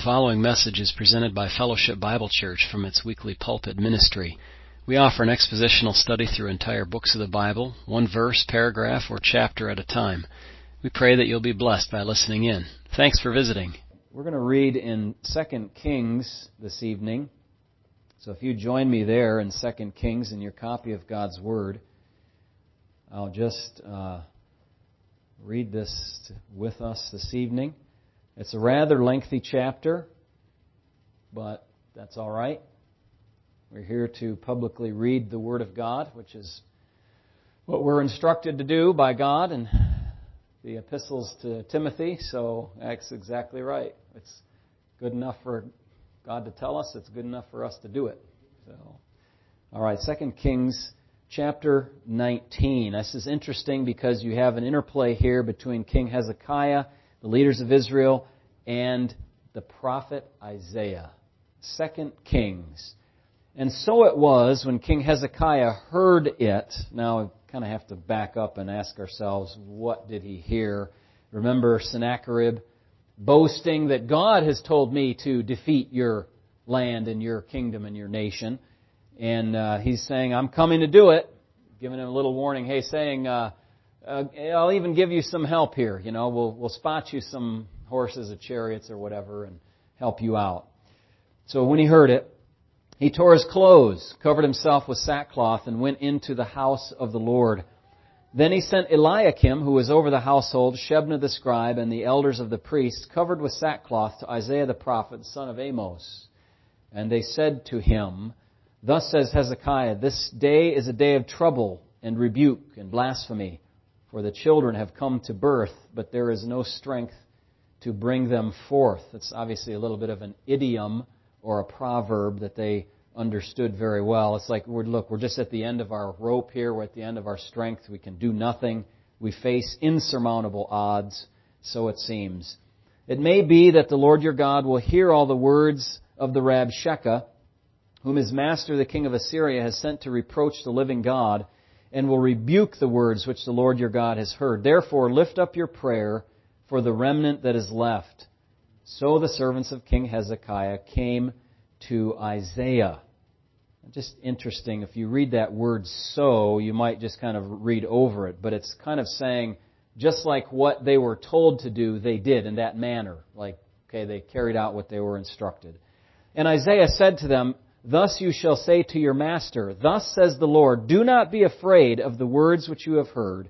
The following message is presented by Fellowship Bible Church from its weekly pulpit ministry. We offer an expositional study through entire books of the Bible, one verse, paragraph, or chapter at a time. We pray that you'll be blessed by listening in. Thanks for visiting. We're going to read in 2 Kings this evening. So if you join me there in 2 Kings in your copy of God's Word, I'll just uh, read this with us this evening. It's a rather lengthy chapter, but that's all right. We're here to publicly read the Word of God, which is what we're instructed to do by God and the epistles to Timothy, so that's exactly right. It's good enough for God to tell us, it's good enough for us to do it. So, all right, Second Kings chapter 19. This is interesting because you have an interplay here between King Hezekiah the leaders of Israel, and the prophet Isaiah. Second Kings. And so it was when King Hezekiah heard it. Now, we kind of have to back up and ask ourselves, what did he hear? Remember Sennacherib boasting that God has told me to defeat your land and your kingdom and your nation. And uh, he's saying, I'm coming to do it. Giving him a little warning. Hey, saying, uh, uh, I'll even give you some help here. You know, we'll we'll spot you some horses or chariots or whatever and help you out. So when he heard it, he tore his clothes, covered himself with sackcloth, and went into the house of the Lord. Then he sent Eliakim, who was over the household, Shebna the scribe, and the elders of the priests, covered with sackcloth, to Isaiah the prophet, son of Amos. And they said to him, Thus says Hezekiah, This day is a day of trouble and rebuke and blasphemy. For the children have come to birth, but there is no strength to bring them forth. It's obviously a little bit of an idiom or a proverb that they understood very well. It's like, look, we're just at the end of our rope here. We're at the end of our strength. We can do nothing. We face insurmountable odds, so it seems. It may be that the Lord your God will hear all the words of the Rabshakeh, whom his master, the king of Assyria, has sent to reproach the living God, and will rebuke the words which the Lord your God has heard. Therefore, lift up your prayer for the remnant that is left. So the servants of King Hezekiah came to Isaiah. Just interesting, if you read that word so, you might just kind of read over it, but it's kind of saying, just like what they were told to do, they did in that manner. Like, okay, they carried out what they were instructed. And Isaiah said to them, Thus you shall say to your master, Thus says the Lord, Do not be afraid of the words which you have heard,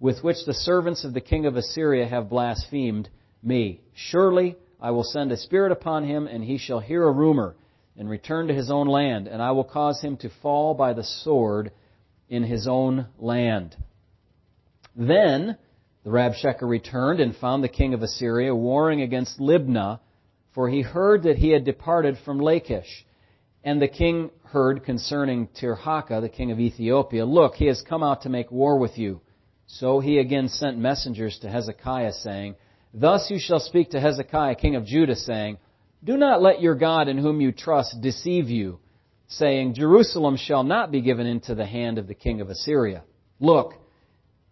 with which the servants of the king of Assyria have blasphemed me. Surely I will send a spirit upon him, and he shall hear a rumor, and return to his own land, and I will cause him to fall by the sword in his own land. Then the Rabshakeh returned and found the king of Assyria warring against Libnah, for he heard that he had departed from Lachish. And the king heard concerning Tirhakah, the king of Ethiopia, Look, he has come out to make war with you. So he again sent messengers to Hezekiah, saying, Thus you shall speak to Hezekiah, king of Judah, saying, Do not let your God in whom you trust deceive you, saying, Jerusalem shall not be given into the hand of the king of Assyria. Look,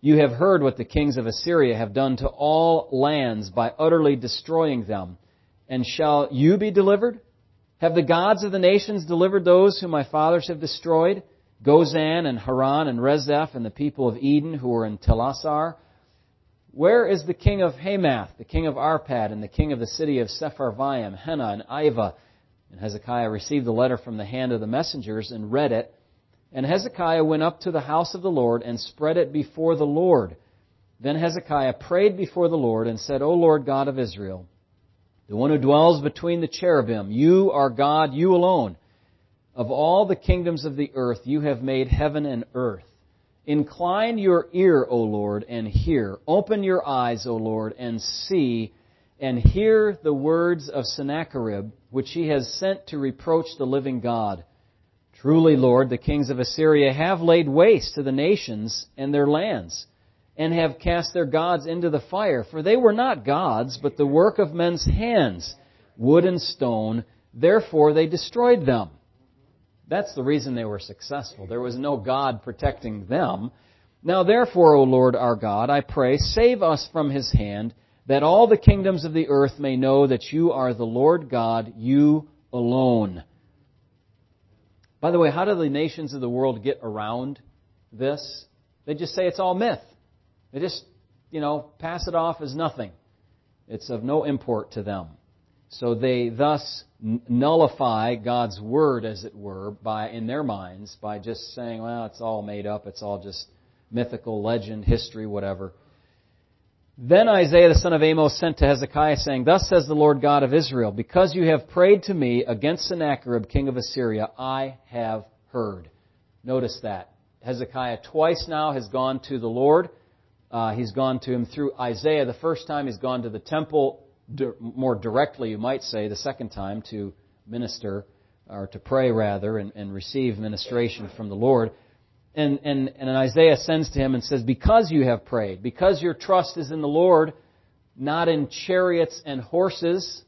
you have heard what the kings of Assyria have done to all lands by utterly destroying them. And shall you be delivered? Have the gods of the nations delivered those whom my fathers have destroyed? Gozan and Haran and Rezeph and the people of Eden who were in Telassar? Where is the king of Hamath, the king of Arpad, and the king of the city of Sepharvaim, Hena and Ivah? And Hezekiah received the letter from the hand of the messengers and read it. And Hezekiah went up to the house of the Lord and spread it before the Lord. Then Hezekiah prayed before the Lord and said, O Lord God of Israel, the one who dwells between the cherubim. You are God, you alone. Of all the kingdoms of the earth, you have made heaven and earth. Incline your ear, O Lord, and hear. Open your eyes, O Lord, and see, and hear the words of Sennacherib, which he has sent to reproach the living God. Truly, Lord, the kings of Assyria have laid waste to the nations and their lands and have cast their gods into the fire. For they were not gods, but the work of men's hands, wood and stone. Therefore they destroyed them. That's the reason they were successful. There was no God protecting them. Now therefore, O Lord our God, I pray, save us from his hand, that all the kingdoms of the earth may know that you are the Lord God, you alone. By the way, how do the nations of the world get around this? They just say it's all myth. They just, you know, pass it off as nothing. It's of no import to them. So they thus nullify God's word, as it were, by in their minds by just saying, "Well, it's all made up. It's all just mythical legend, history, whatever." Then Isaiah the son of Amos sent to Hezekiah, saying, Thus says the Lord God of Israel, Because you have prayed to me against Sennacherib, king of Assyria, I have heard. Notice that. Hezekiah twice now has gone to the Lord. Uh, he's gone to him through Isaiah. The first time he's gone to the temple more directly, you might say, the second time to minister, or to pray rather, and, and receive ministration from the Lord. And, and, and Isaiah sends to him and says, Because you have prayed, because your trust is in the Lord, not in chariots and horses.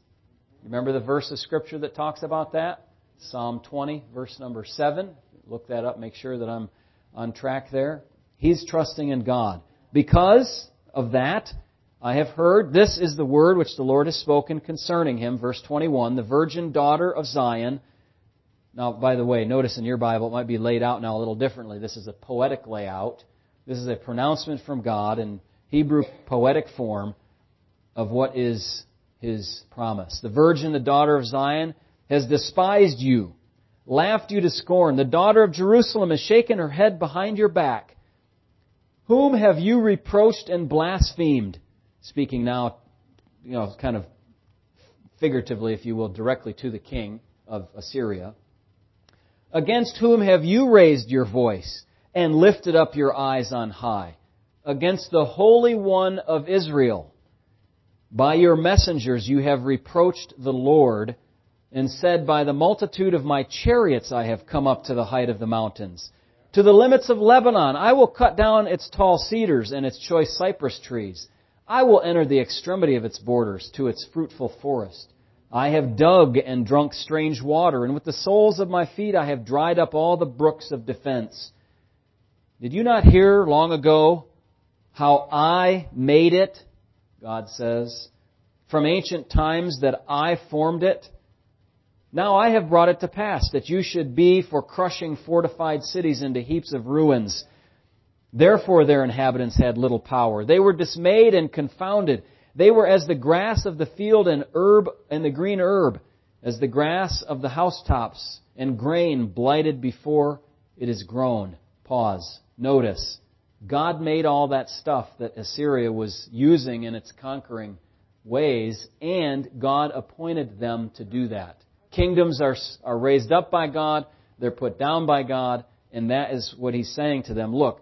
Remember the verse of Scripture that talks about that? Psalm 20, verse number 7. Look that up, make sure that I'm on track there. He's trusting in God. Because of that, I have heard, this is the word which the Lord has spoken concerning him. Verse 21, the virgin daughter of Zion now, by the way, notice in your Bible it might be laid out now a little differently. This is a poetic layout. This is a pronouncement from God in Hebrew poetic form of what is His promise. The virgin, the daughter of Zion, has despised you, laughed you to scorn. The daughter of Jerusalem has shaken her head behind your back. Whom have you reproached and blasphemed? Speaking now, you know, kind of figuratively, if you will, directly to the king of Assyria. Against whom have you raised your voice and lifted up your eyes on high? Against the Holy One of Israel. By your messengers you have reproached the Lord and said, By the multitude of my chariots I have come up to the height of the mountains. To the limits of Lebanon I will cut down its tall cedars and its choice cypress trees. I will enter the extremity of its borders to its fruitful forest. I have dug and drunk strange water, and with the soles of my feet I have dried up all the brooks of defense. Did you not hear long ago how I made it? God says. From ancient times that I formed it. Now I have brought it to pass that you should be for crushing fortified cities into heaps of ruins. Therefore their inhabitants had little power. They were dismayed and confounded. They were as the grass of the field and herb and the green herb, as the grass of the housetops and grain blighted before it is grown. Pause. Notice. God made all that stuff that Assyria was using in its conquering ways, and God appointed them to do that. Kingdoms are, are raised up by God, they're put down by God, and that is what he's saying to them. Look,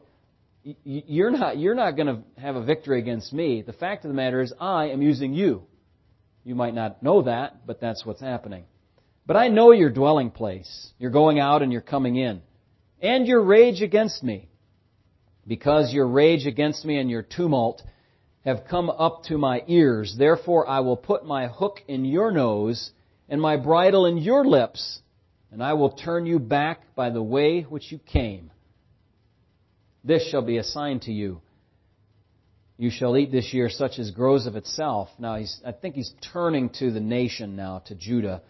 you're not, you're not going to have a victory against me. The fact of the matter is, I am using you. You might not know that, but that's what's happening. But I know your dwelling place. You're going out and you're coming in. And your rage against me. Because your rage against me and your tumult have come up to my ears, therefore I will put my hook in your nose and my bridle in your lips, and I will turn you back by the way which you came. This shall be a sign to you. You shall eat this year such as grows of itself. Now, I think he's turning to the nation now, to Judah,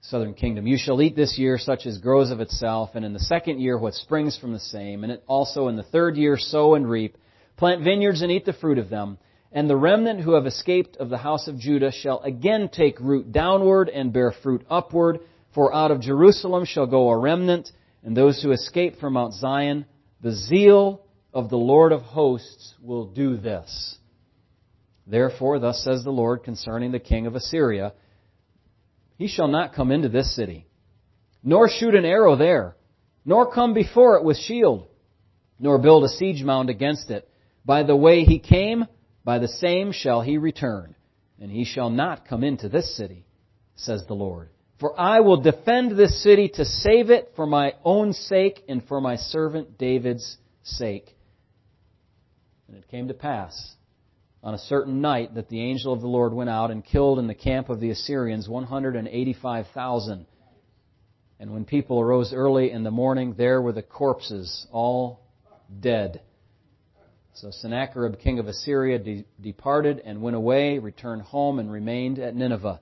southern kingdom. You shall eat this year such as grows of itself, and in the second year what springs from the same, and also in the third year sow and reap. Plant vineyards and eat the fruit of them. And the remnant who have escaped of the house of Judah shall again take root downward and bear fruit upward. For out of Jerusalem shall go a remnant, and those who escape from Mount Zion the zeal of the Lord of hosts will do this. Therefore, thus says the Lord concerning the king of Assyria, He shall not come into this city, nor shoot an arrow there, nor come before it with shield, nor build a siege mound against it. By the way he came, by the same shall he return, and he shall not come into this city, says the Lord. For I will defend this city to save it for my own sake and for my servant David's sake. And it came to pass on a certain night that the angel of the Lord went out and killed in the camp of the Assyrians 185,000. And when people arose early in the morning, there were the corpses, all dead. So Sennacherib, king of Assyria, de- departed and went away, returned home, and remained at Nineveh.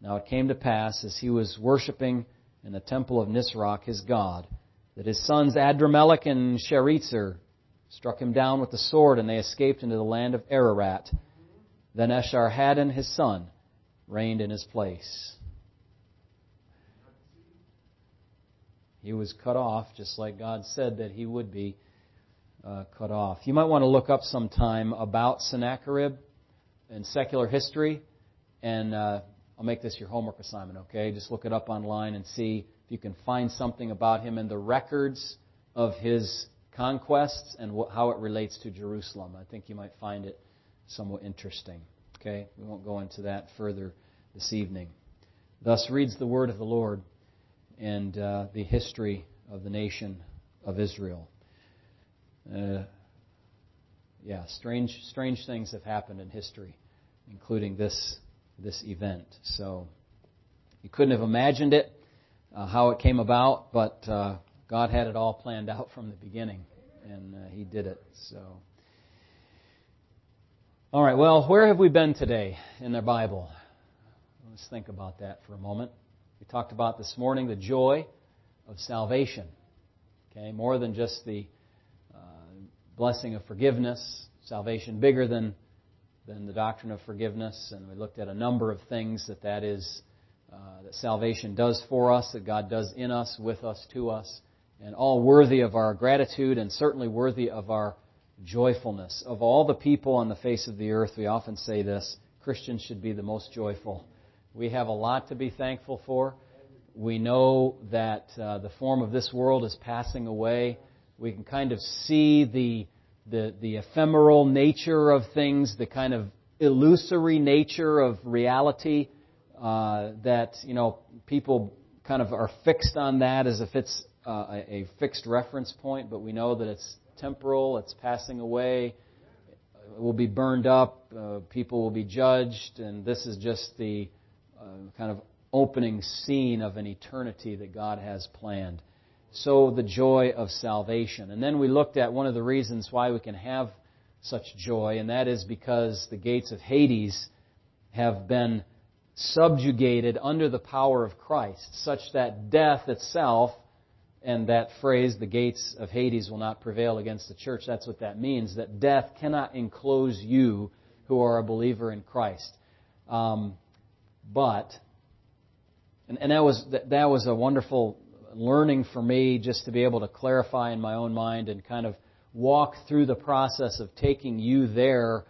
Now it came to pass, as he was worshipping in the temple of Nisroch, his god, that his sons Adrammelech and Sharezer struck him down with the sword, and they escaped into the land of Ararat. Then Esarhaddon, his son, reigned in his place. He was cut off, just like God said that he would be uh, cut off. You might want to look up some time about Sennacherib in secular history, and uh, I'll make this your homework assignment, okay? Just look it up online and see if you can find something about him and the records of his conquests and wh- how it relates to Jerusalem. I think you might find it somewhat interesting. Okay? We won't go into that further this evening. Thus reads the word of the Lord and uh, the history of the nation of Israel. Uh, yeah, strange, strange things have happened in history, including this this event. So you couldn't have imagined it, uh, how it came about, but uh, God had it all planned out from the beginning, and uh, He did it. So. All right, well, where have we been today in the Bible? Let's think about that for a moment. We talked about this morning the joy of salvation. Okay, more than just the blessing of forgiveness, salvation bigger than than the doctrine of forgiveness, and we looked at a number of things that that is uh, that salvation does for us, that God does in us, with us, to us, and all worthy of our gratitude and certainly worthy of our joyfulness. Of all the people on the face of the earth, we often say this Christians should be the most joyful. We have a lot to be thankful for. We know that uh, the form of this world is passing away. We can kind of see the, the, the ephemeral nature of things, the kind of illusory nature of reality uh, that, you know, people kind of are fixed on that as if it's uh, a, fixed reference point, but we know that it's temporal, it's passing away, it will be burned up, uh, people will be judged, and this is just the uh, kind of opening scene of an eternity that God has planned. So, the joy of salvation. And then we looked at one of the reasons why we can have such joy, and that is because the gates of Hades have been subjugated under the power of Christ, such that death itself and that phrase, the gates of Hades will not prevail against the church, that's what that means, that death cannot enclose you who are a believer in Christ. Um, but, and, and that was that, that was a wonderful learning for me just to be able to clarify in my own mind and kind of walk through the process of taking you there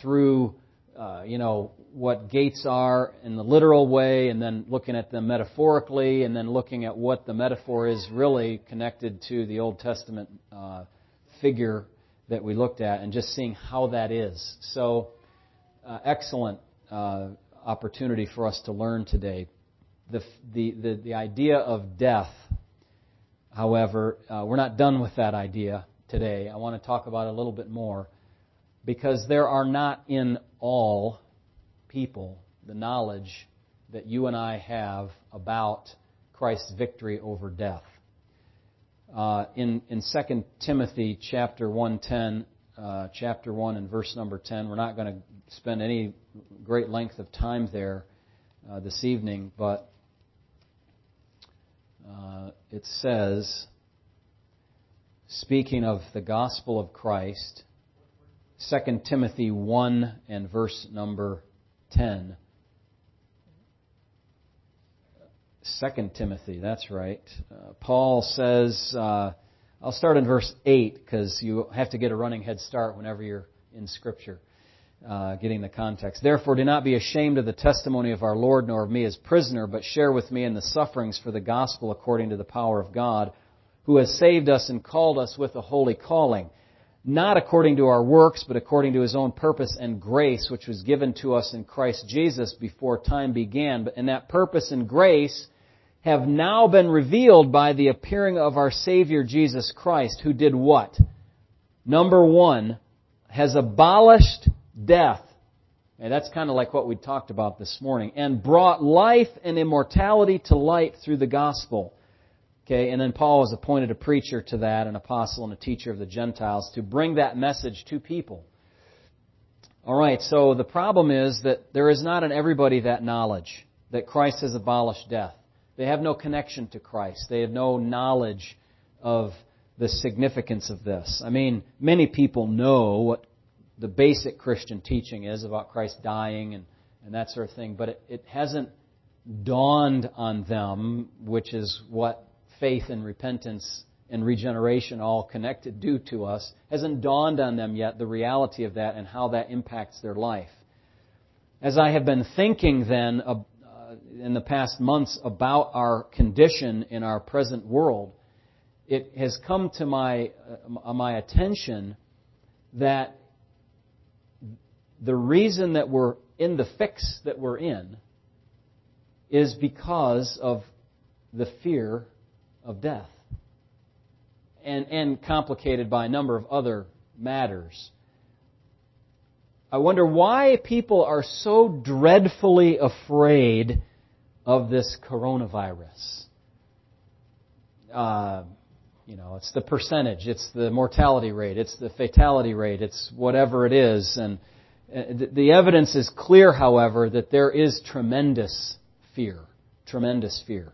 through, uh, you know, what gates are in the literal way, and then looking at them metaphorically, and then looking at what the metaphor is really connected to the Old Testament uh, figure that we looked at, and just seeing how that is. So, uh, excellent uh, opportunity for us to learn today. The, the, the, the idea of death, however, uh, we're not done with that idea today. I want to talk about it a little bit more because there are not in all people the knowledge that you and I have about Christ's victory over death. Uh, in in 2 Timothy chapter 110, uh, chapter 1 and verse number 10, we're not going to spend any great length of time there uh, this evening, but uh, it says, speaking of the gospel of Christ, 2 Timothy 1 and verse number 10. 2 Timothy, that's right. Uh, Paul says, uh, I'll start in verse 8 because you have to get a running head start whenever you're in Scripture, uh, getting the context. Therefore, do not be ashamed of the testimony of our Lord, nor of me as prisoner, but share with me in the sufferings for the gospel according to the power of God, who has saved us and called us with a holy calling not according to our works, but according to his own purpose and grace, which was given to us in Christ Jesus before time began. But in that purpose and grace have now been revealed by the appearing of our Savior Jesus Christ, who did what? Number one, has abolished death. And that's kind of like what we talked about this morning. And brought life and immortality to light through the gospel Okay, and then Paul was appointed a preacher to that, an apostle and a teacher of the Gentiles to bring that message to people. Alright, so the problem is that there is not in everybody that knowledge that Christ has abolished death. They have no connection to Christ. They have no knowledge of the significance of this. I mean, many people know what the basic Christian teaching is about Christ dying and, and that sort of thing, but it, it hasn't dawned on them, which is what faith and repentance and regeneration all connected do to us, hasn't dawned on them yet the reality of that and how that impacts their life. As I have been thinking then uh, in the past months about our condition in our present world, it has come to my, uh, my attention that the reason that we're in the fix that we're in is because of the fear of death. And, and complicated by a number of other matters. I wonder why people are so dreadfully afraid of this coronavirus. Uh, you know, it's the percentage, it's the mortality rate, it's the fatality rate, it's whatever it is. And Uh, the evidence is clear, however, that there is tremendous fear. Tremendous fear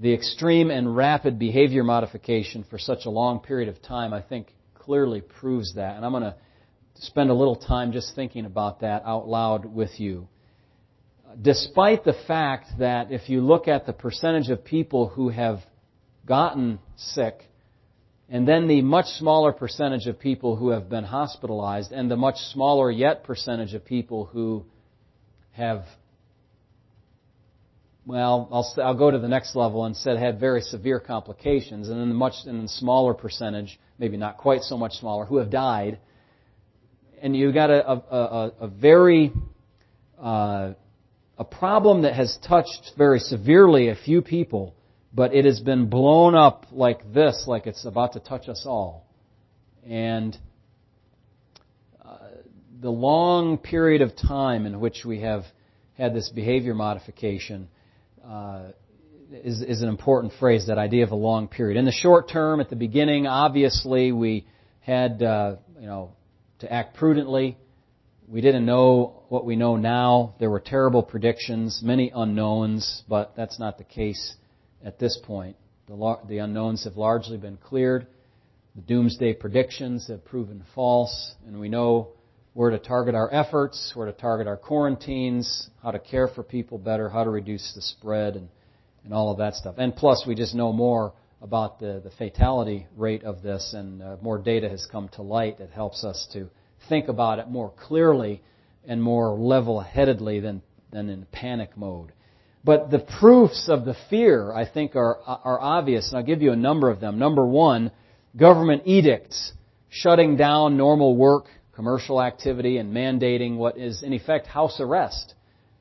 the extreme and rapid behavior modification for such a long period of time, I think, clearly proves that. And I'm going to spend a little time just thinking about that out loud with you. Despite the fact that if you look at the percentage of people who have gotten sick, and then the much smaller percentage of people who have been hospitalized, and the much smaller yet percentage of people who have well, I'll, I'll go to the next level and said had very severe complications, and then the much in the smaller percentage, maybe not quite so much smaller, who have died. And you've got a, a, a very uh, a problem that has touched very severely a few people, but it has been blown up like this, like it's about to touch us all. And uh, the long period of time in which we have had this behavior modification uh, is, is an important phrase, that idea of a long period. In the short term, at the beginning, obviously we had, uh, you know, to act prudently. We didn't know what we know now. There were terrible predictions, many unknowns, but that's not the case at this point. The, the unknowns have largely been cleared. The doomsday predictions have proven false, and we know where to target our efforts, where to target our quarantines, how to care for people better, how to reduce the spread, and, and all of that stuff. And plus, we just know more about the, the fatality rate of this, and uh, more data has come to light that helps us to think about it more clearly and more level headedly than, than in panic mode. But the proofs of the fear, I think, are, are obvious, and I'll give you a number of them. Number one, government edicts shutting down normal work commercial activity and mandating what is, in effect, house arrest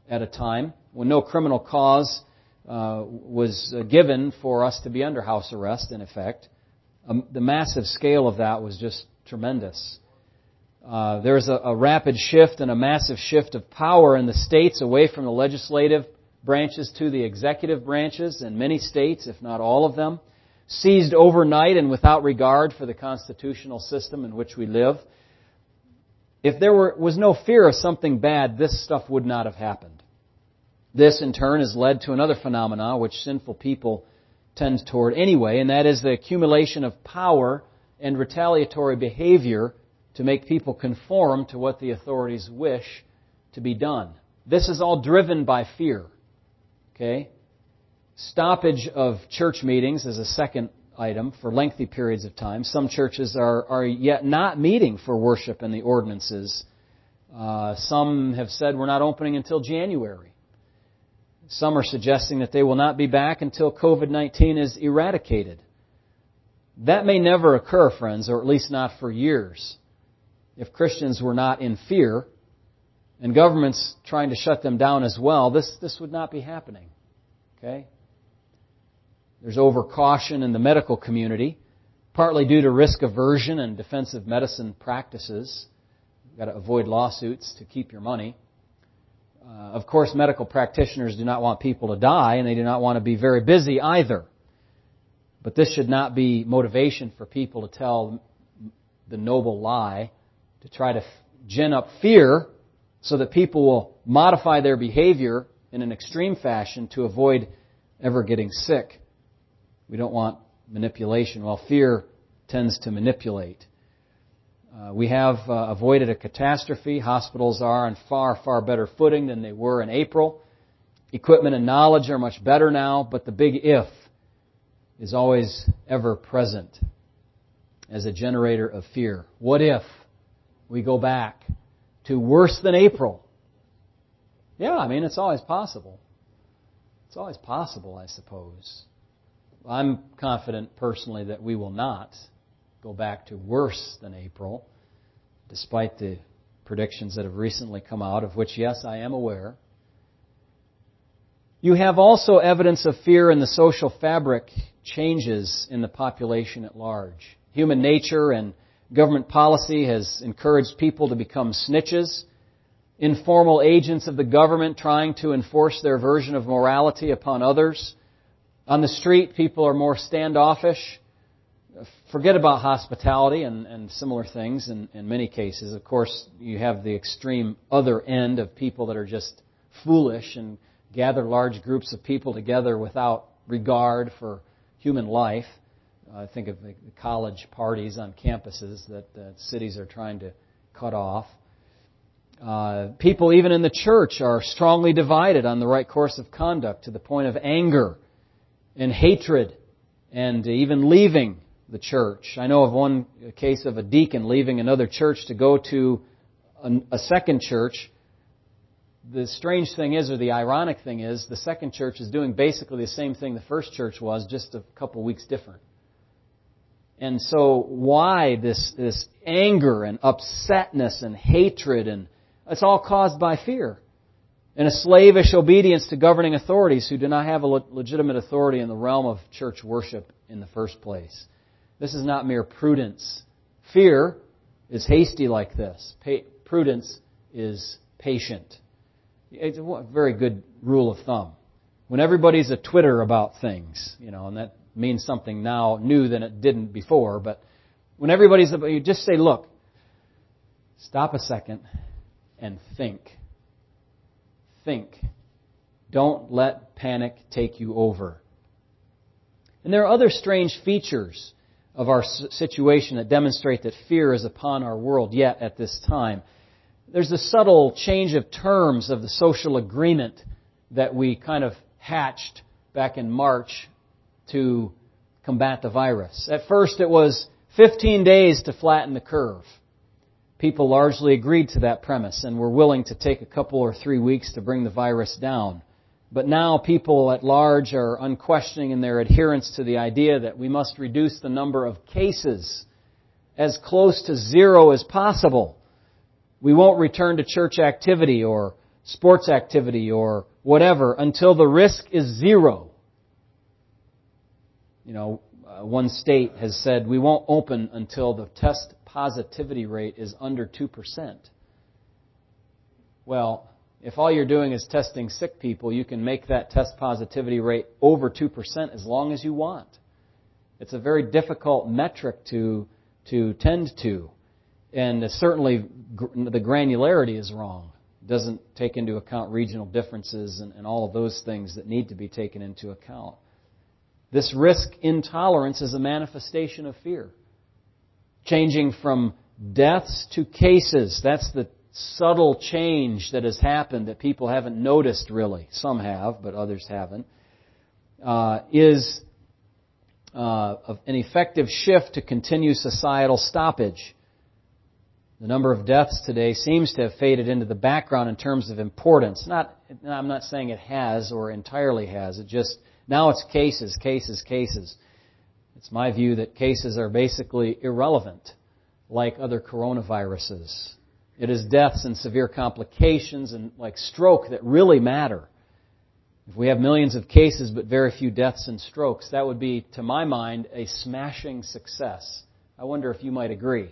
at a time when no criminal cause uh, was uh, given for us to be under house arrest, in effect. Um, the massive scale of that was just tremendous. Uh, there's a, a rapid shift and a massive shift of power in the states away from the legislative branches to the executive branches in many states, if not all of them, seized overnight and without regard for the constitutional system in which we live. If there were, was no fear of something bad, this stuff would not have happened. This, in turn, has led to another phenomenon which sinful people tend toward anyway, and that is the accumulation of power and retaliatory behavior to make people conform to what the authorities wish to be done. This is all driven by fear. Okay? Stoppage of church meetings is a second item for lengthy periods of time. Some churches are, are yet not meeting for worship and the ordinances. Uh, some have said we're not opening until January. Some are suggesting that they will not be back until COVID 19 is eradicated. That may never occur, friends, or at least not for years. If Christians were not in fear and governments trying to shut them down as well, this, this would not be happening. Okay? There's overcaution in the medical community, partly due to risk aversion and defensive medicine practices. You've got to avoid lawsuits to keep your money. Uh, of course, medical practitioners do not want people to die, and they do not want to be very busy either. But this should not be motivation for people to tell the noble lie, to try to gin up fear so that people will modify their behavior in an extreme fashion to avoid ever getting sick. We don't want manipulation. Well, fear tends to manipulate. Uh, we have uh, avoided a catastrophe. Hospitals are on far, far better footing than they were in April. Equipment and knowledge are much better now, but the big if is always ever present as a generator of fear. What if we go back to worse than April? Yeah, I mean, it's always possible. It's always possible, I suppose. I'm confident personally that we will not go back to worse than April, despite the predictions that have recently come out, of which, yes, I am aware. You have also evidence of fear in the social fabric changes in the population at large. Human nature and government policy has encouraged people to become snitches informal agents of the government trying to enforce their version of morality upon others. On the street, people are more standoffish. Forget about hospitality and, and similar things in, in many cases. Of course, you have the extreme other end of people that are just foolish and gather large groups of people together without regard for human life. I think of the college parties on campuses that uh, cities are trying to cut off. Uh, people, even in the church, are strongly divided on the right course of conduct to the point of anger and hatred and even leaving the church. I know of one case of a deacon leaving another church to go to a, a second church. The strange thing is, or the ironic thing is, the second church is doing basically the same thing the first church was, just a couple weeks different. And so, why this, this anger and upsetness and hatred and it's all caused by fear and a slavish obedience to governing authorities who do not have a legitimate authority in the realm of church worship in the first place. This is not mere prudence. Fear is hasty like this. prudence is patient. It's a very good rule of thumb. When everybody's a Twitter about things, you know, and that means something now new than it didn't before, but when everybody's, you just say, look, stop a second and think. Think. Don't let panic take you over. And there are other strange features of our situation that demonstrate that fear is upon our world yet at this time. There's a subtle change of terms of the social agreement that we kind of hatched back in March to combat the virus. At first it was 15 days to flatten the curve people largely agreed to that premise and were willing to take a couple or three weeks to bring the virus down. But now people at large are unquestioning in their adherence to the idea that we must reduce the number of cases as close to zero as possible. We won't return to church activity or sports activity or whatever until the risk is zero. You know, uh, one state has said we won't open until the test positivity rate is under 2%. Well, if all you're doing is testing sick people, you can make that test positivity rate over 2% as long as you want. It's a very difficult metric to, to tend to. And certainly the granularity is wrong. It doesn't take into account regional differences and, and all of those things that need to be taken into account. This risk intolerance is a manifestation of fear changing from deaths to cases. That's the subtle change that has happened that people haven't noticed really. Some have, but others haven't. Uh, is uh, an effective shift to continue societal stoppage. The number of deaths today seems to have faded into the background in terms of importance. Not, I'm not saying it has or entirely has. It just now it's cases, cases, cases. It's my view that cases are basically irrelevant, like other coronaviruses. It is deaths and severe complications and like stroke that really matter. If we have millions of cases but very few deaths and strokes, that would be, to my mind, a smashing success. I wonder if you might agree.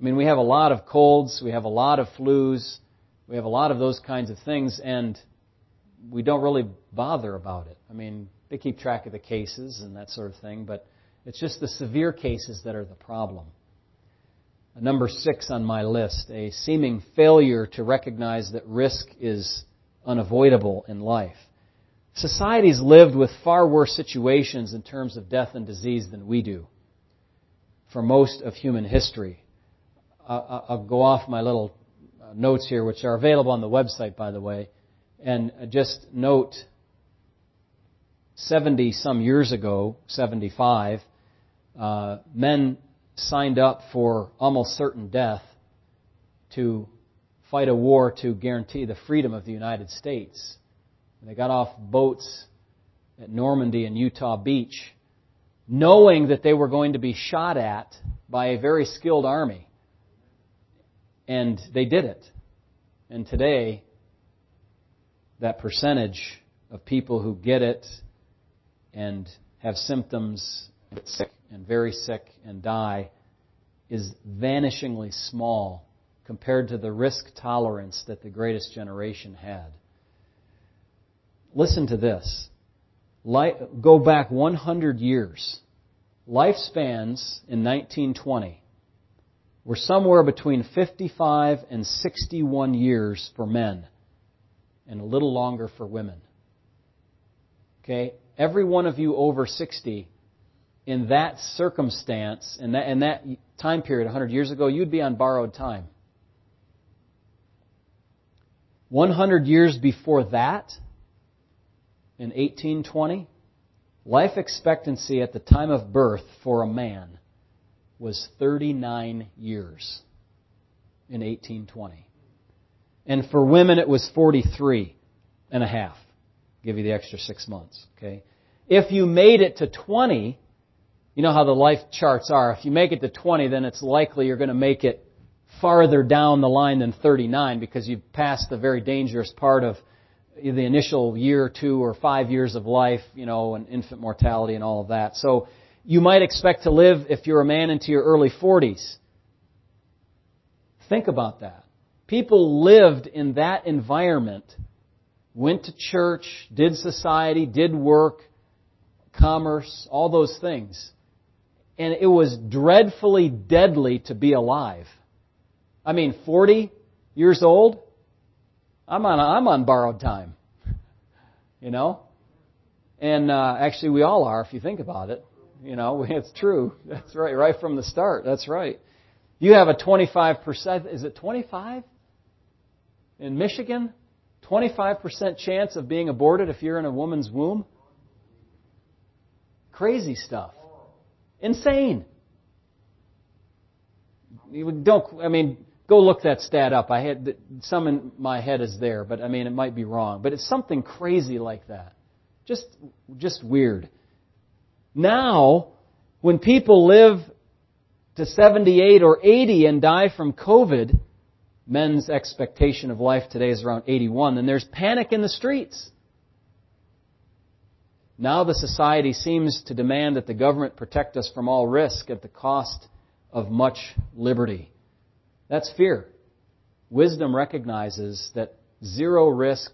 I mean, we have a lot of colds, we have a lot of flus, we have a lot of those kinds of things, and we don't really bother about it. I mean, they keep track of the cases and that sort of thing, but it's just the severe cases that are the problem. Number six on my list, a seeming failure to recognize that risk is unavoidable in life. Society's lived with far worse situations in terms of death and disease than we do for most of human history. Uh, uh, I'll go off my little uh, notes here, which are available on the website, by the way, and just note 70 some years ago, 75, uh, men signed up for almost certain death to fight a war to guarantee the freedom of the United States. And they got off boats at Normandy and Utah Beach, knowing that they were going to be shot at by a very skilled army. And they did it. And today, that percentage of people who get it and have symptoms, sick and very sick and die, is vanishingly small compared to the risk tolerance that the greatest generation had. Listen to this. Go back 100 years. Lifespans in 1920 were somewhere between 55 and 61 years for men and a little longer for women. Okay? Every one of you over 60 in that circumstance, in that, in that time period 100 years ago, you'd be on borrowed time. 100 years before that, in 1820, life expectancy at the time of birth for a man was 39 years in 1820. And for women, it was 43 and a half. Give you the extra six months, okay? If you made it to 20, you know how the life charts are. If you make it to 20, then it's likely you're going to make it farther down the line than 39 because you've passed the very dangerous part of the initial year two or five years of life, you know, and infant mortality and all of that. So you might expect to live, if you're a man, into your early 40s. Think about that. People lived in that environment, went to church, did society, did work, commerce, all those things. And it was dreadfully deadly to be alive. I mean, 40 years old? I'm on, I'm on borrowed time. You know? And uh, actually, we all are if you think about it. You know, it's true. That's right, right from the start. That's right. You have a 25%, is it 25? In Michigan? 25% chance of being aborted if you're in a woman's womb? Crazy stuff. Insane. You don't, I mean, go look that stat up. I had, some in my head is there, but I mean, it might be wrong. But it's something crazy like that. Just, just weird. Now, when people live to 78 or 80 and die from COVID, men's expectation of life today is around 81, then there's panic in the streets. Now the society seems to demand that the government protect us from all risk at the cost of much liberty. That's fear. Wisdom recognizes that zero risk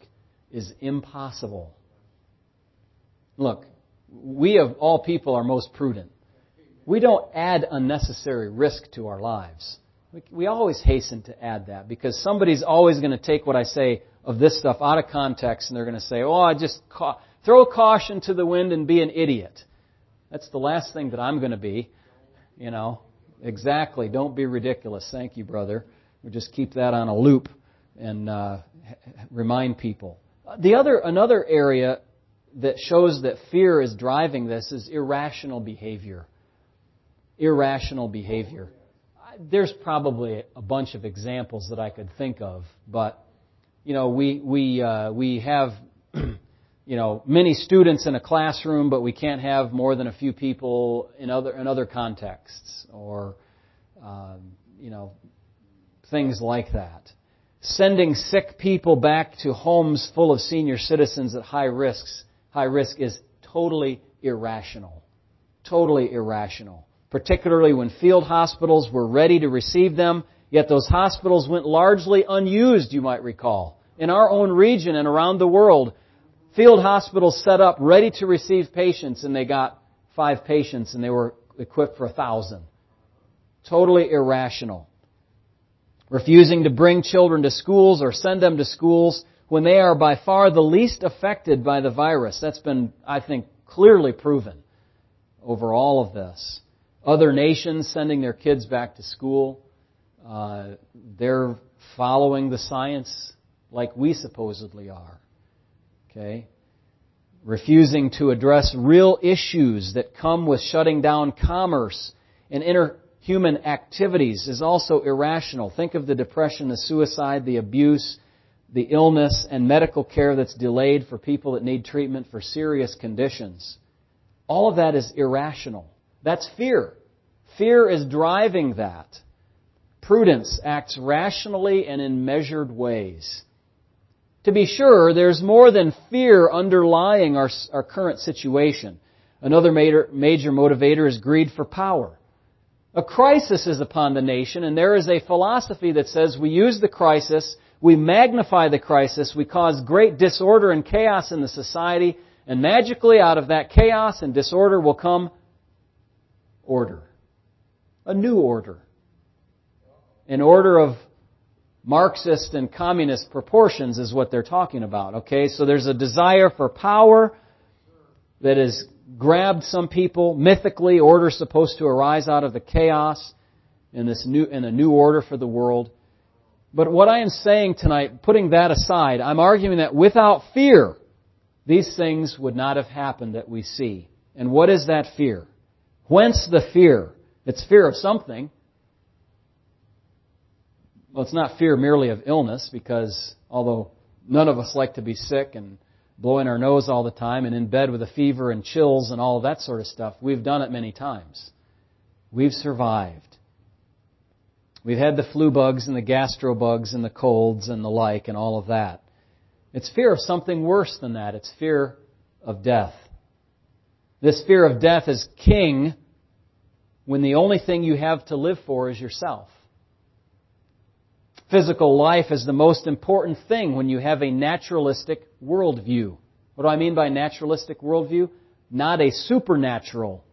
is impossible. Look, we of all people are most prudent. We don't add unnecessary risk to our lives. We, always hasten to add that because somebody's always going to take what I say of this stuff out of context and they're going to say, oh, I just ca- throw caution to the wind and be an idiot. That's the last thing that I'm going to be. You know, exactly. Don't be ridiculous. Thank you, brother. We just keep that on a loop and uh, remind people. The other another area that shows that fear is driving this is irrational behavior. Irrational behavior. There's probably a bunch of examples that I could think of, but you know, we we uh, we have you know many students in a classroom, but we can't have more than a few people in other in other contexts, or um, you know things like that. Sending sick people back to homes full of senior citizens at high risks high risk is totally irrational. Totally irrational. Particularly when field hospitals were ready to receive them, yet those hospitals went largely unused, you might recall. In our own region and around the world, field hospitals set up ready to receive patients and they got five patients and they were equipped for a thousand. Totally irrational. Refusing to bring children to schools or send them to schools when they are by far the least affected by the virus. That's been, I think, clearly proven over all of this. Other nations sending their kids back to school. Uh, they're following the science like we supposedly are. Okay? Refusing to address real issues that come with shutting down commerce and interhuman activities is also irrational. Think of the depression, the suicide, the abuse, the illness, and medical care that's delayed for people that need treatment for serious conditions. All of that is irrational. That's fear. Fear is driving that. Prudence acts rationally and in measured ways. To be sure, there's more than fear underlying our, our current situation. Another major, major motivator is greed for power. A crisis is upon the nation, and there is a philosophy that says we use the crisis, we magnify the crisis, we cause great disorder and chaos in the society, and magically out of that chaos and disorder will come order. A new order. An order of Marxist and communist proportions is what they're talking about. Okay, so there's a desire for power that has grabbed some people. Mythically, order's supposed to arise out of the chaos in this new in a new order for the world. But what I am saying tonight, putting that aside, I'm arguing that without fear, these things would not have happened that we see. And what is that fear? Whence the fear? It's fear of something. Well, it's not fear merely of illness because although none of us like to be sick and blowing our nose all the time and in bed with a fever and chills and all that sort of stuff, we've done it many times. We've survived. We've had the flu bugs and the gastro bugs and the colds and the like and all of that. It's fear of something worse than that. It's fear of death. This fear of death is king when the only thing you have to live for is yourself. Physical life is the most important thing when you have a naturalistic worldview. What do I mean by naturalistic worldview? Not a supernatural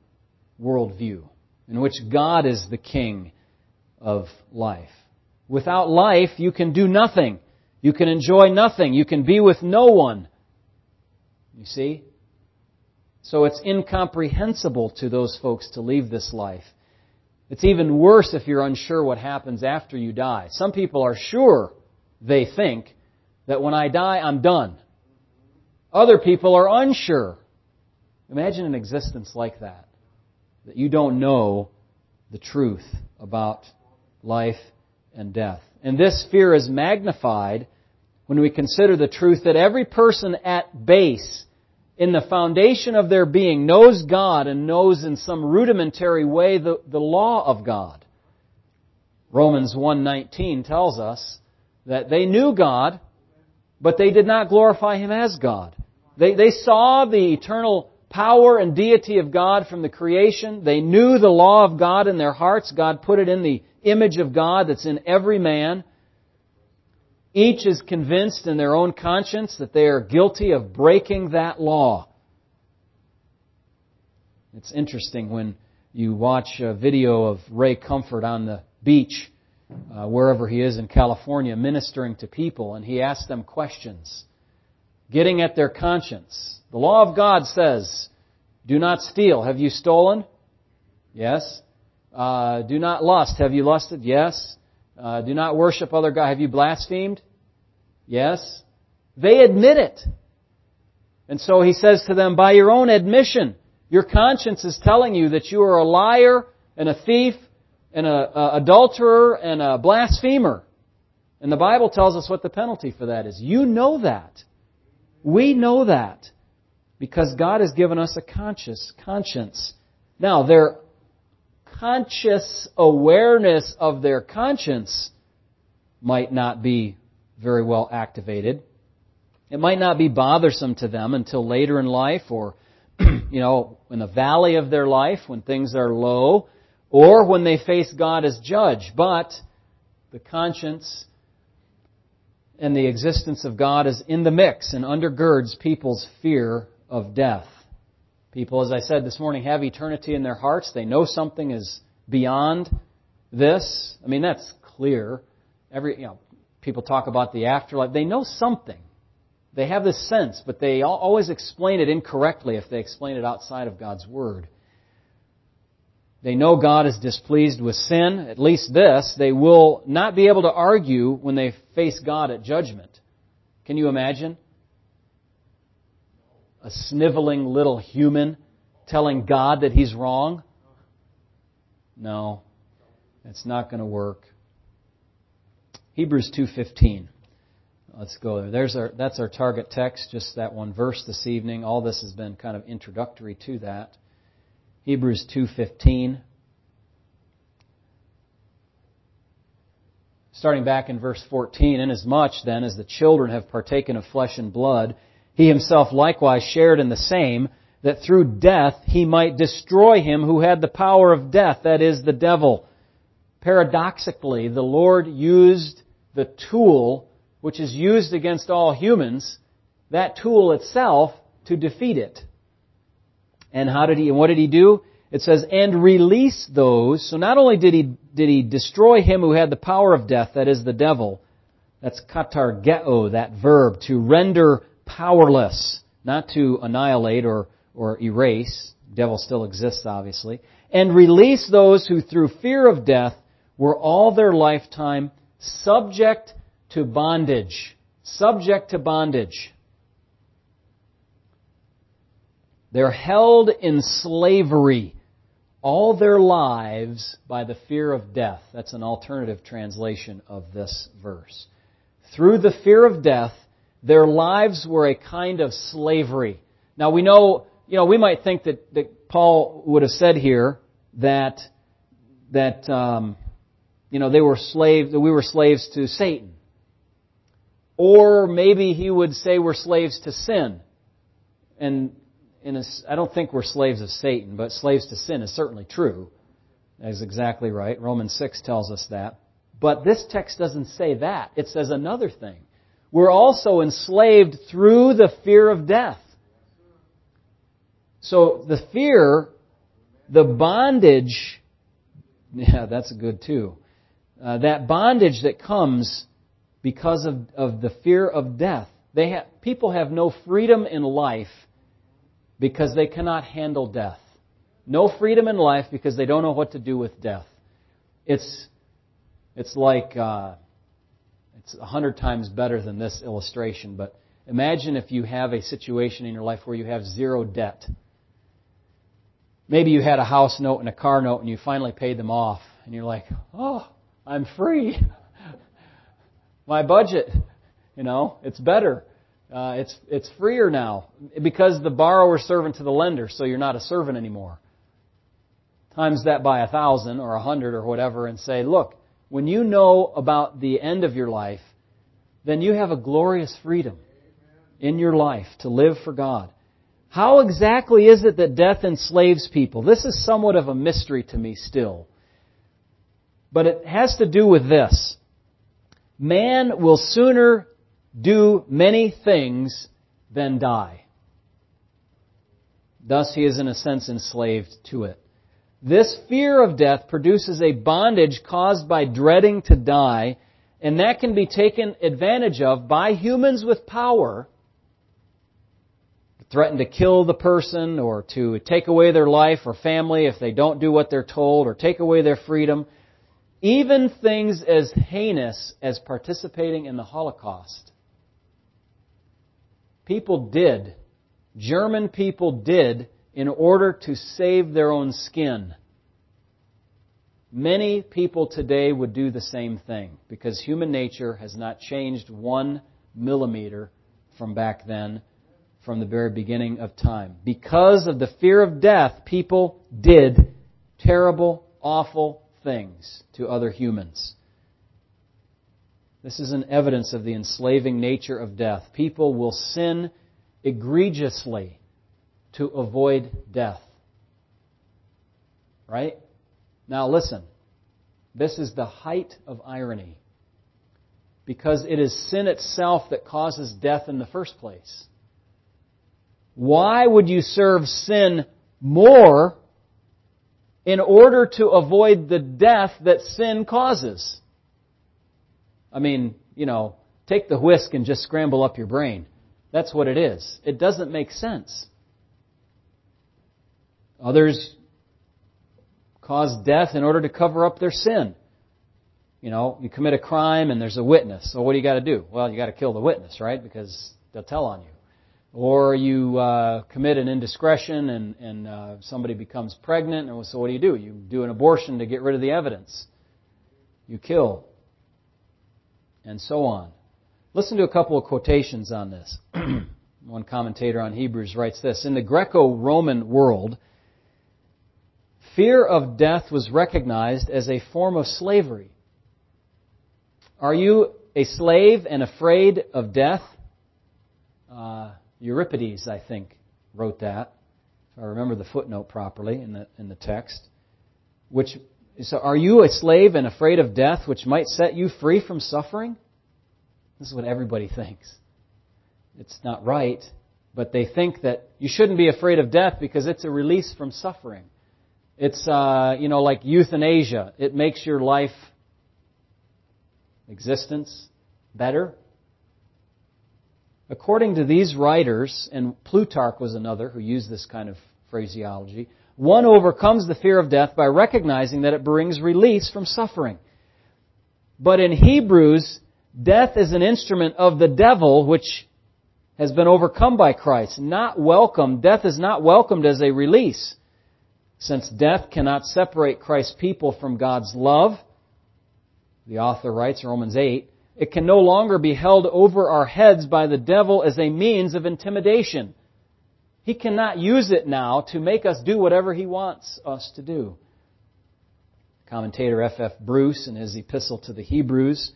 worldview in which God is the king of life. Without life, you can do nothing. You can enjoy nothing. You can be with no one. You see? So it's incomprehensible to those folks to leave this life. It's even worse if you're unsure what happens after you die. Some people are sure, they think, that when I die, I'm done. Other people are unsure. Imagine an existence like that. That you don't know the truth about life and death. And this fear is magnified when we consider the truth that every person at base, in the foundation of their being, knows God and knows in some rudimentary way the, the law of God. Romans 1.19 tells us that they knew God, but they did not glorify Him as God. They, they saw the eternal power and deity of God from the creation. They knew the law of God in their hearts. God put it in the image of God that's in every man. Each is convinced in their own conscience that they are guilty of breaking that law. It's interesting when you watch a video of Ray Comfort on the beach, uh, wherever he is in California, ministering to people, and he asks them questions, getting at their conscience. The law of God says, do not steal. Have you stolen? Yes. Uh, do not lust. Have you lusted? Yes. Uh, do not worship other gods. Have you blasphemed? Yes. They admit it. And so he says to them, by your own admission, your conscience is telling you that you are a liar and a thief and a, adulterer and a blasphemer. And the Bible tells us what the penalty for that is. You know that. We know that because God has given us a conscious conscience. Now, their conscious awareness of their conscience might not be very well activated. It might not be bothersome to them until later in life or, you know, in the valley of their life when things are low or when they face God as judge. But the conscience and the existence of God is in the mix and undergirds people's fear of death. People, as I said this morning, have eternity in their hearts. They know something is beyond this. I mean, that's clear. Every, you know, people talk about the afterlife. They know something. They have this sense, but they always explain it incorrectly if they explain it outside of God's Word. They know God is displeased with sin, at least this. They will not be able to argue when they face God at judgment. Can you imagine? A sniveling little human telling God that he's wrong? No. It's not going to work. Hebrews 2:15. Let's go there. There's our, that's our target text, just that one verse this evening. All this has been kind of introductory to that. Hebrews 2:15. Starting back in verse 14, inasmuch then as the children have partaken of flesh and blood, he himself likewise shared in the same, that through death he might destroy him who had the power of death, that is, the devil. Paradoxically, the Lord used the tool which is used against all humans, that tool itself, to defeat it. And how did he, and what did he do? It says, and release those. So not only did he, did he destroy him who had the power of death, that is the devil, that's katargeo, that verb, to render powerless, not to annihilate or, or erase. Devil still exists, obviously. And release those who through fear of death were all their lifetime subject to bondage. Subject to bondage. They're held in slavery all their lives by the fear of death. That's an alternative translation of this verse. Through the fear of death, their lives were a kind of slavery. Now we know, you know, we might think that, that Paul would have said here that, that, um, you know, they were slaves, we were slaves to Satan. Or maybe he would say we're slaves to sin. And a, I don't think we're slaves of Satan, but slaves to sin is certainly true. That is exactly right. Romans 6 tells us that. But this text doesn't say that. It says another thing. We're also enslaved through the fear of death. So the fear, the bondage, yeah, that's good too. Uh, that bondage that comes because of, of the fear of death. They have, people have no freedom in life because they cannot handle death. No freedom in life because they don't know what to do with death. It's, it's like, uh, it's a hundred times better than this illustration, but imagine if you have a situation in your life where you have zero debt. Maybe you had a house note and a car note and you finally paid them off and you're like, oh, I'm free. My budget, you know, it's better. Uh, it's it's freer now because the borrower servant to the lender, so you're not a servant anymore. Times that by a thousand or a hundred or whatever, and say, look, when you know about the end of your life, then you have a glorious freedom in your life to live for God. How exactly is it that death enslaves people? This is somewhat of a mystery to me still. But it has to do with this. Man will sooner do many things than die. Thus, he is in a sense enslaved to it. This fear of death produces a bondage caused by dreading to die, and that can be taken advantage of by humans with power threaten to kill the person or to take away their life or family if they don't do what they're told or take away their freedom. Even things as heinous as participating in the Holocaust people did, German people did, in order to save their own skin. Many people today would do the same thing because human nature has not changed one millimeter from back then, from the very beginning of time. Because of the fear of death, people did terrible, awful things to other humans. This is an evidence of the enslaving nature of death. People will sin egregiously to avoid death. Right? Now listen. This is the height of irony. because it is sin itself that causes death in the first place. Why would you serve sin more in order to avoid the death that sin causes? I mean, you know, take the whisk and just scramble up your brain. That's what it is. It doesn't make sense. Others cause death in order to cover up their sin. You know, you commit a crime and there's a witness. So what do you got to do? Well, you got to kill the witness, right? Because they'll tell on you. Or you uh, commit an indiscretion and, and uh, somebody becomes pregnant, and so what do you do? You do an abortion to get rid of the evidence. You kill. And so on. Listen to a couple of quotations on this. One commentator on Hebrews writes this In the Greco Roman world, fear of death was recognized as a form of slavery. Are you a slave and afraid of death? Uh, Euripides, I think, wrote that, if I remember the footnote properly in the, in the text. Which, so are you a slave and afraid of death, which might set you free from suffering? This is what everybody thinks. It's not right, but they think that you shouldn't be afraid of death because it's a release from suffering. It's, uh, you know, like euthanasia. It makes your life, existence, better. According to these writers, and Plutarch was another who used this kind of phraseology, one overcomes the fear of death by recognizing that it brings release from suffering. But in Hebrews, death is an instrument of the devil which has been overcome by Christ, not welcomed. Death is not welcomed as a release. Since death cannot separate Christ's people from God's love, the author writes, Romans 8, it can no longer be held over our heads by the devil as a means of intimidation. He cannot use it now to make us do whatever he wants us to do. Commentator F. F. Bruce, in his epistle to the Hebrews,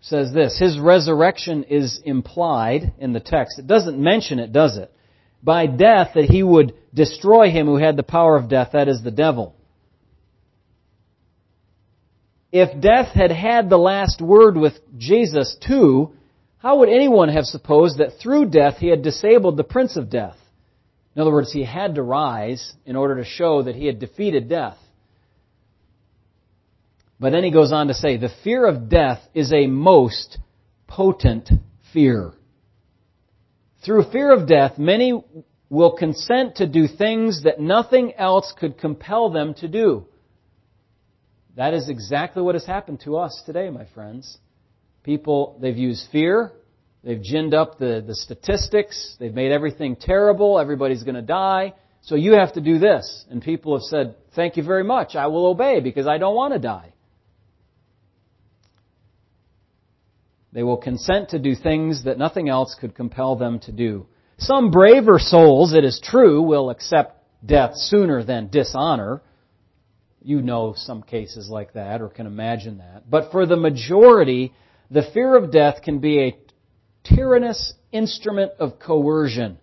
says this His resurrection is implied in the text. It doesn't mention it, does it? By death, that he would destroy him who had the power of death, that is the devil if death had had the last word with Jesus too, how would anyone have supposed that through death he had disabled the prince of death? In other words, he had to rise in order to show that he had defeated death. But then he goes on to say, the fear of death is a most potent fear. Through fear of death, many will consent to do things that nothing else could compel them to do. That is exactly what has happened to us today, my friends. People, they've used fear. They've ginned up the, the statistics. They've made everything terrible. Everybody's going to die. So you have to do this. And people have said, thank you very much. I will obey because I don't want to die. They will consent to do things that nothing else could compel them to do. Some braver souls, it is true, will accept death sooner than dishonor you know some cases like that or can imagine that. But for the majority, the fear of death can be a tyrannous instrument of coercion.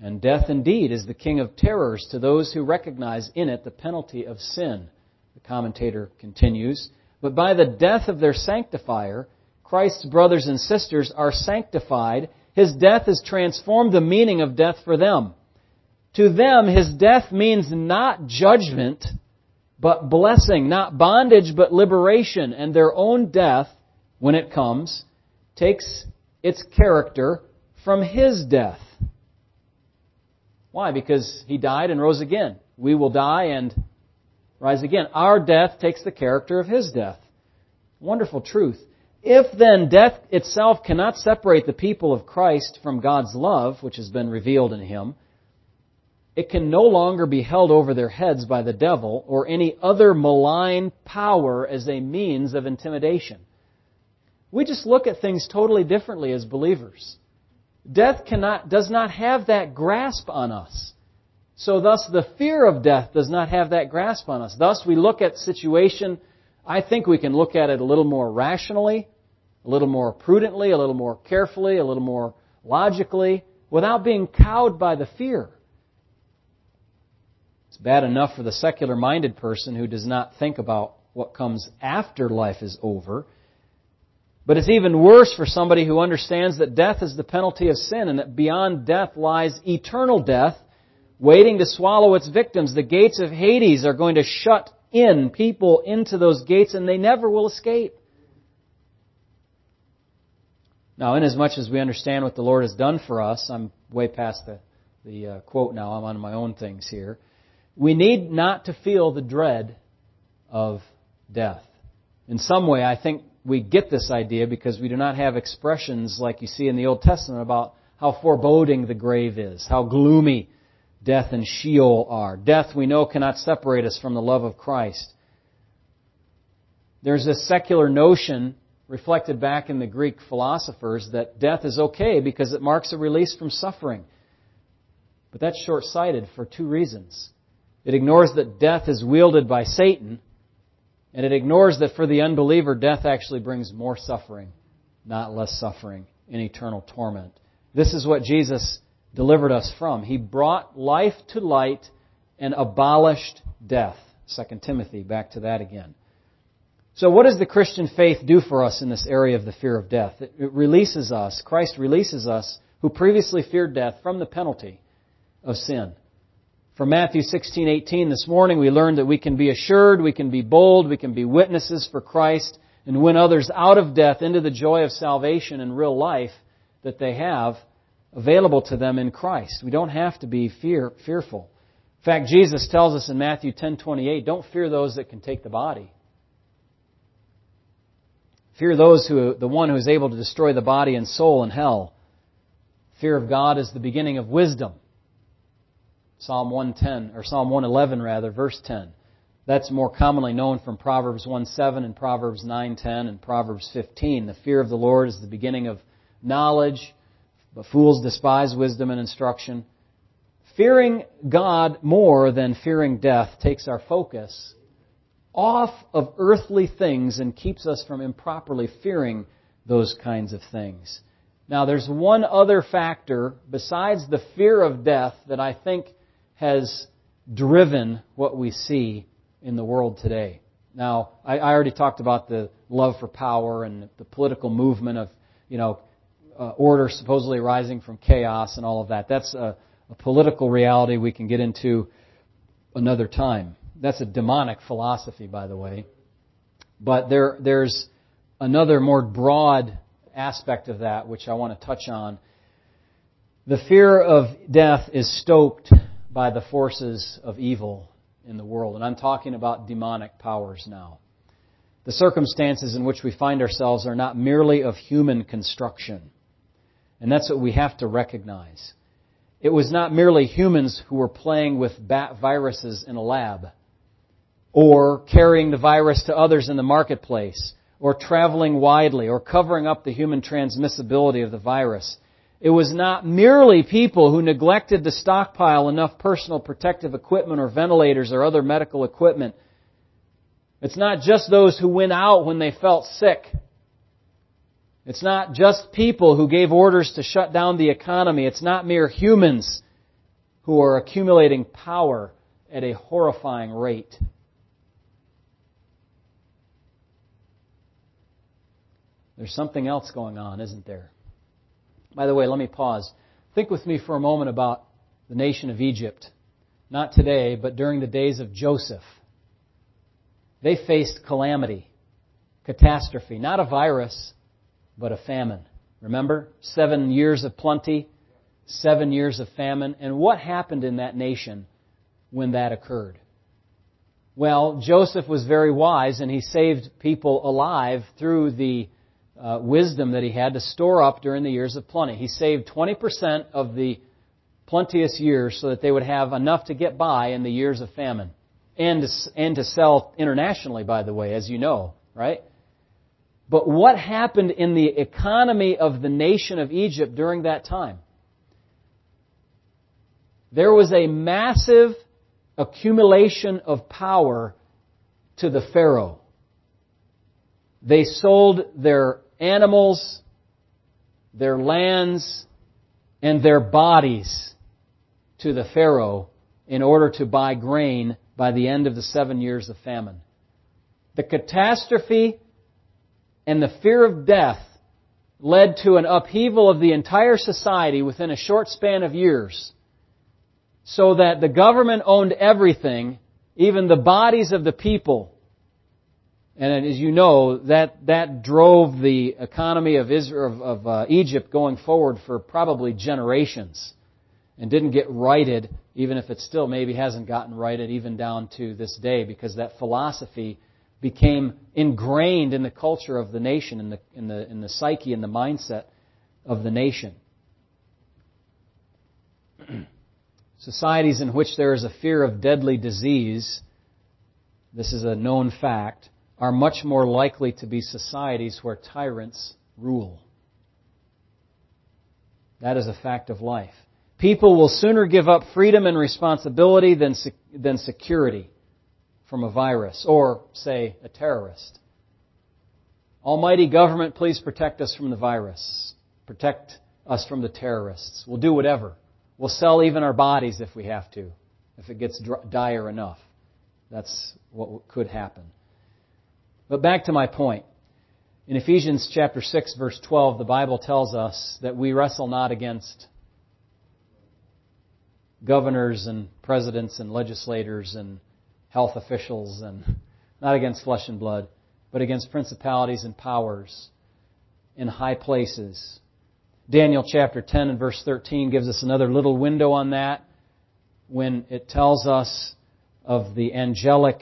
And death indeed is the king of terrors to those who recognize in it the penalty of sin. The commentator continues. But by the death of their sanctifier, Christ's brothers and sisters are sanctified. His death has transformed the meaning of death for them. To them, his death means not judgment, but blessing, not bondage, but liberation. And their own death, when it comes, takes its character from his death. Why? Because he died and rose again. We will die and rise again. Our death takes the character of his death. Wonderful truth. If then death itself cannot separate the people of Christ from God's love, which has been revealed in him, it can no longer be held over their heads by the devil or any other malign power as a means of intimidation. We just look at things totally differently as believers. Death cannot, does not have that grasp on us. So thus the fear of death does not have that grasp on us. Thus we look at situation, I think we can look at it a little more rationally, a little more prudently, a little more carefully, a little more logically, without being cowed by the fear. It's bad enough for the secular minded person who does not think about what comes after life is over. But it's even worse for somebody who understands that death is the penalty of sin and that beyond death lies eternal death waiting to swallow its victims. The gates of Hades are going to shut in people into those gates and they never will escape. Now, inasmuch as we understand what the Lord has done for us, I'm way past the, the uh, quote now, I'm on my own things here. We need not to feel the dread of death. In some way, I think we get this idea because we do not have expressions like you see in the Old Testament about how foreboding the grave is, how gloomy death and Sheol are. Death, we know, cannot separate us from the love of Christ. There's this secular notion reflected back in the Greek philosophers that death is okay because it marks a release from suffering. But that's short sighted for two reasons. It ignores that death is wielded by Satan, and it ignores that for the unbeliever, death actually brings more suffering, not less suffering in eternal torment. This is what Jesus delivered us from. He brought life to light and abolished death. 2 Timothy, back to that again. So what does the Christian faith do for us in this area of the fear of death? It releases us, Christ releases us, who previously feared death, from the penalty of sin. From Matthew 16:18 this morning we learned that we can be assured, we can be bold, we can be witnesses for Christ and win others out of death into the joy of salvation and real life that they have available to them in Christ. We don't have to be fear, fearful. In fact, Jesus tells us in Matthew 10:28, "Don't fear those that can take the body. Fear those who the one who is able to destroy the body and soul in hell. Fear of God is the beginning of wisdom." Psalm 110 or Psalm 111 rather, verse 10. That's more commonly known from Proverbs 1:7 and Proverbs 9:10 and Proverbs 15. The fear of the Lord is the beginning of knowledge but fools despise wisdom and instruction. Fearing God more than fearing death takes our focus off of earthly things and keeps us from improperly fearing those kinds of things. Now, there's one other factor besides the fear of death that I think has driven what we see in the world today. Now, I, already talked about the love for power and the political movement of, you know, uh, order supposedly rising from chaos and all of that. That's a, a political reality we can get into another time. That's a demonic philosophy, by the way. But there, there's another more broad aspect of that which I want to touch on. The fear of death is stoked by the forces of evil in the world. And I'm talking about demonic powers now. The circumstances in which we find ourselves are not merely of human construction. And that's what we have to recognize. It was not merely humans who were playing with bat viruses in a lab, or carrying the virus to others in the marketplace, or traveling widely, or covering up the human transmissibility of the virus. It was not merely people who neglected to stockpile enough personal protective equipment or ventilators or other medical equipment. It's not just those who went out when they felt sick it's not just people who gave orders to shut down the economy. It's not mere humans who are accumulating power at a horrifying rate. There's something else going on, isn't there? By the way, let me pause. Think with me for a moment about the nation of Egypt. Not today, but during the days of Joseph. They faced calamity, catastrophe, not a virus, but a famine. Remember? Seven years of plenty, seven years of famine. And what happened in that nation when that occurred? Well, Joseph was very wise and he saved people alive through the uh, wisdom that he had to store up during the years of plenty. He saved 20% of the plenteous years so that they would have enough to get by in the years of famine. And to, and to sell internationally, by the way, as you know, right? But what happened in the economy of the nation of Egypt during that time? There was a massive accumulation of power to the Pharaoh. They sold their animals, their lands, and their bodies to the Pharaoh in order to buy grain by the end of the seven years of famine. The catastrophe and the fear of death led to an upheaval of the entire society within a short span of years so that the government owned everything, even the bodies of the people. And as you know, that, that drove the economy of, Israel, of, of uh, Egypt going forward for probably generations and didn't get righted, even if it still maybe hasn't gotten righted even down to this day, because that philosophy became ingrained in the culture of the nation, in the, in the, in the psyche and the mindset of the nation. Societies in which there is a fear of deadly disease, this is a known fact, are much more likely to be societies where tyrants rule. That is a fact of life. People will sooner give up freedom and responsibility than, than security from a virus or, say, a terrorist. Almighty government, please protect us from the virus. Protect us from the terrorists. We'll do whatever. We'll sell even our bodies if we have to, if it gets dire enough. That's what could happen. But back to my point. In Ephesians chapter 6 verse 12, the Bible tells us that we wrestle not against governors and presidents and legislators and health officials and not against flesh and blood, but against principalities and powers in high places. Daniel chapter 10 and verse 13 gives us another little window on that when it tells us of the angelic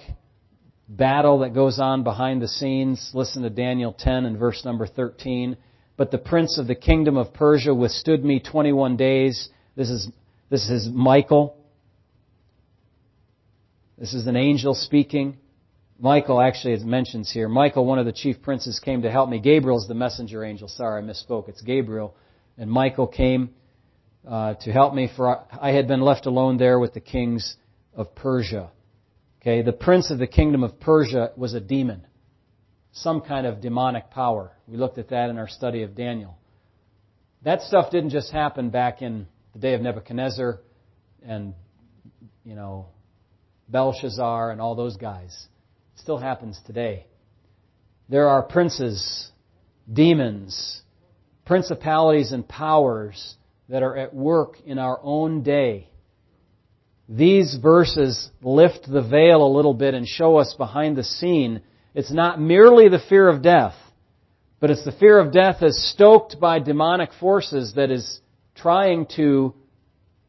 battle that goes on behind the scenes. Listen to Daniel 10 and verse number 13. But the prince of the kingdom of Persia withstood me 21 days. This is, this is Michael. This is an angel speaking. Michael actually it mentions here. Michael, one of the chief princes, came to help me. Gabriel's the messenger angel. Sorry, I misspoke. It's Gabriel. And Michael came uh, to help me, for I had been left alone there with the kings of Persia. Okay, the prince of the kingdom of Persia was a demon, some kind of demonic power. We looked at that in our study of Daniel. That stuff didn't just happen back in the day of Nebuchadnezzar and, you know, Belshazzar and all those guys. It still happens today. There are princes, demons, principalities and powers that are at work in our own day these verses lift the veil a little bit and show us behind the scene. It's not merely the fear of death, but it's the fear of death as stoked by demonic forces that is trying to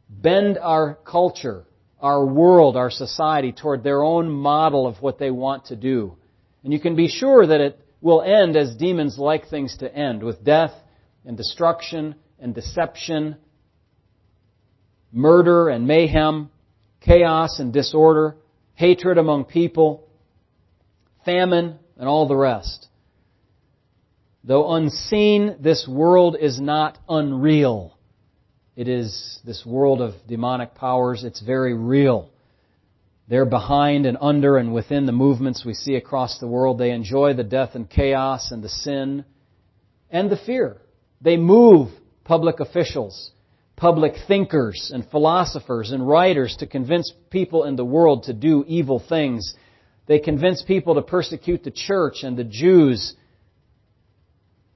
bend our culture, our world, our society toward their own model of what they want to do. And you can be sure that it will end as demons like things to end, with death and destruction and deception, murder and mayhem, chaos and disorder, hatred among people, famine, and all the rest. Though unseen, this world is not unreal. It is this world of demonic powers. It's very real. They're behind and under and within the movements we see across the world. They enjoy the death and chaos and the sin and the fear. They move public officials public thinkers and philosophers and writers to convince people in the world to do evil things. They convince people to persecute the church and the Jews.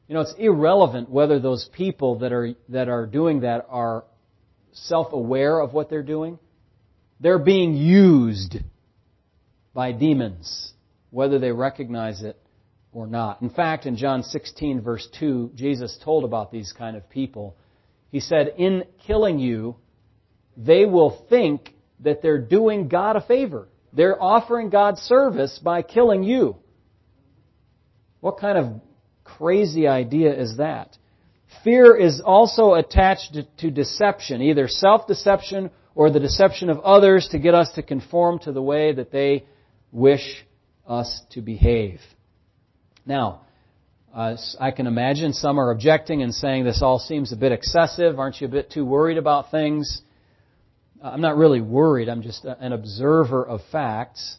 You know, it's irrelevant whether those people that are, that are doing that are self-aware of what they're doing. They're being used by demons, whether they recognize it or not. In fact, in John 16 verse 2, Jesus told about these kind of people he said, in killing you, they will think that they're doing God a favor. They're offering God service by killing you. What kind of crazy idea is that? Fear is also attached to deception, either self-deception or the deception of others to get us to conform to the way that they wish us to behave. Now, uh, I can imagine some are objecting and saying this all seems a bit excessive. Aren't you a bit too worried about things? Uh, I'm not really worried. I'm just an observer of facts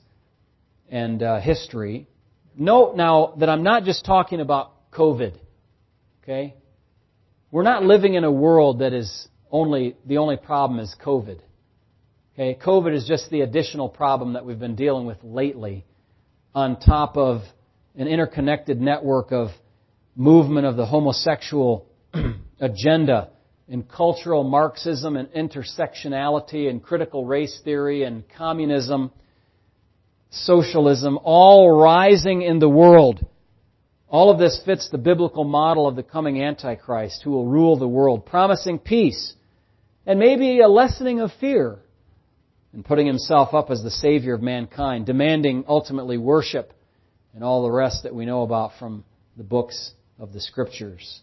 and uh, history. Note now that I'm not just talking about COVID. Okay? We're not living in a world that is only, the only problem is COVID. Okay? COVID is just the additional problem that we've been dealing with lately on top of an interconnected network of movement of the homosexual agenda and cultural Marxism and intersectionality and critical race theory and communism, socialism, all rising in the world. All of this fits the biblical model of the coming Antichrist who will rule the world, promising peace and maybe a lessening of fear and putting himself up as the Savior of mankind, demanding ultimately worship and all the rest that we know about from the books of the Scriptures.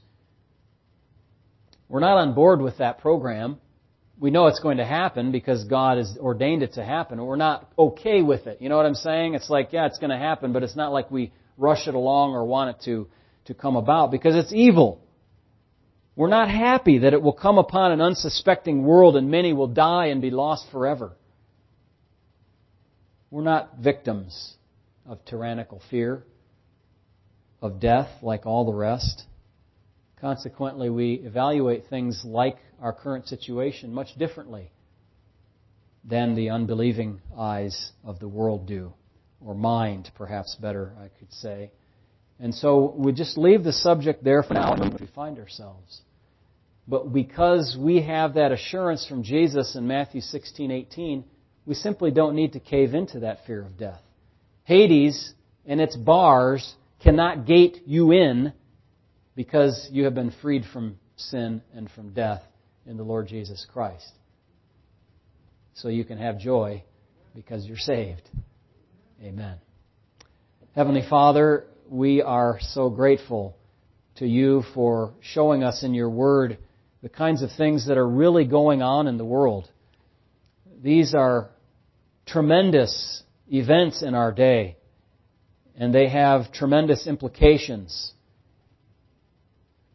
We're not on board with that program. We know it's going to happen because God has ordained it to happen. We're not okay with it. You know what I'm saying? It's like, yeah, it's going to happen, but it's not like we rush it along or want it to, to come about because it's evil. We're not happy that it will come upon an unsuspecting world and many will die and be lost forever. We're not victims of tyrannical fear, of death like all the rest. Consequently, we evaluate things like our current situation much differently than the unbelieving eyes of the world do, or mind, perhaps better, I could say. And so we just leave the subject there for now and we find ourselves. But because we have that assurance from Jesus in Matthew 16:18, we simply don't need to cave into that fear of death. Hades and its bars cannot gate you in because you have been freed from sin and from death in the Lord Jesus Christ. So you can have joy because you're saved. Amen. Heavenly Father, we are so grateful to you for showing us in your word the kinds of things that are really going on in the world. These are tremendous events in our day, and they have tremendous implications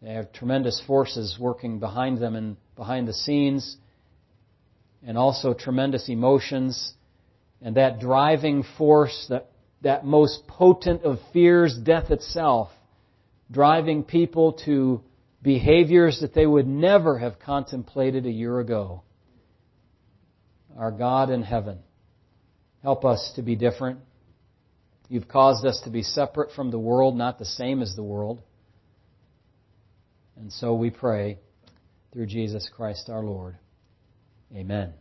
they have tremendous forces working behind them and behind the scenes, and also tremendous emotions. And that driving force, that, that most potent of fears, death itself, driving people to behaviors that they would never have contemplated a year ago. Our God in heaven, help us to be different. You've caused us to be separate from the world, not the same as the world. And so we pray through Jesus Christ our Lord. Amen.